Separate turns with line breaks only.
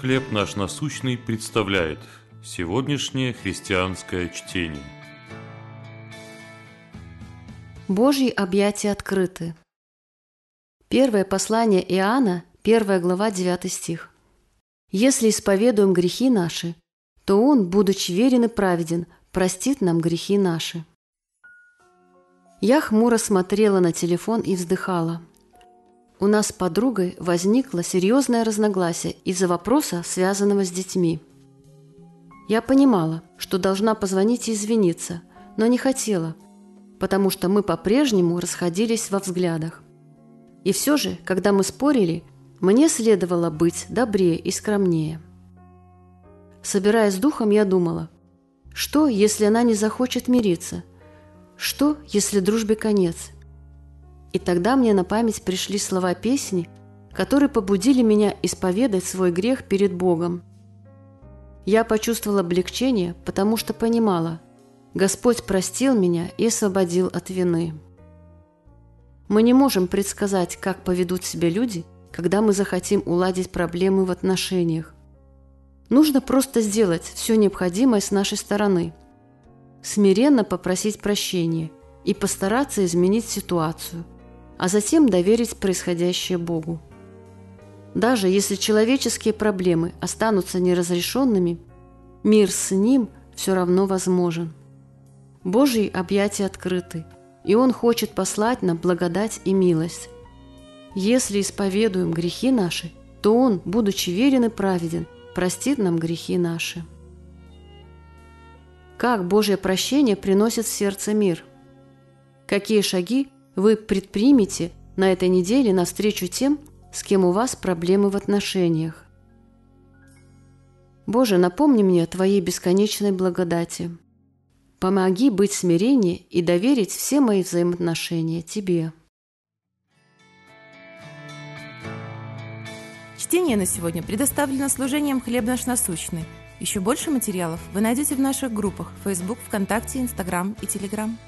«Хлеб наш насущный» представляет сегодняшнее христианское чтение.
Божьи объятия открыты. Первое послание Иоанна, первая глава, 9 стих. «Если исповедуем грехи наши, то Он, будучи верен и праведен, простит нам грехи наши». Я хмуро смотрела на телефон и вздыхала. У нас с подругой возникло серьезное разногласие из-за вопроса, связанного с детьми. Я понимала, что должна позвонить и извиниться, но не хотела, потому что мы по-прежнему расходились во взглядах. И все же, когда мы спорили, мне следовало быть добрее и скромнее. Собираясь с духом, я думала, что, если она не захочет мириться? Что, если дружбе конец? И тогда мне на память пришли слова песни, которые побудили меня исповедать свой грех перед Богом. Я почувствовала облегчение, потому что понимала, Господь простил меня и освободил от вины. Мы не можем предсказать, как поведут себя люди, когда мы захотим уладить проблемы в отношениях. Нужно просто сделать все необходимое с нашей стороны. Смиренно попросить прощения и постараться изменить ситуацию – а затем доверить происходящее Богу. Даже если человеческие проблемы останутся неразрешенными, мир с Ним все равно возможен. Божьи объятия открыты, и Он хочет послать нам благодать и милость. Если исповедуем грехи наши, то Он, будучи верен и праведен, простит нам грехи наши. Как Божье прощение приносит в сердце мир? Какие шаги вы предпримете на этой неделе навстречу тем, с кем у вас проблемы в отношениях. Боже, напомни мне о Твоей бесконечной благодати. Помоги быть смиреннее и доверить все мои взаимоотношения Тебе.
Чтение на сегодня предоставлено служением «Хлеб наш насущный». Еще больше материалов вы найдете в наших группах Facebook, ВКонтакте, Инстаграм и Телеграм.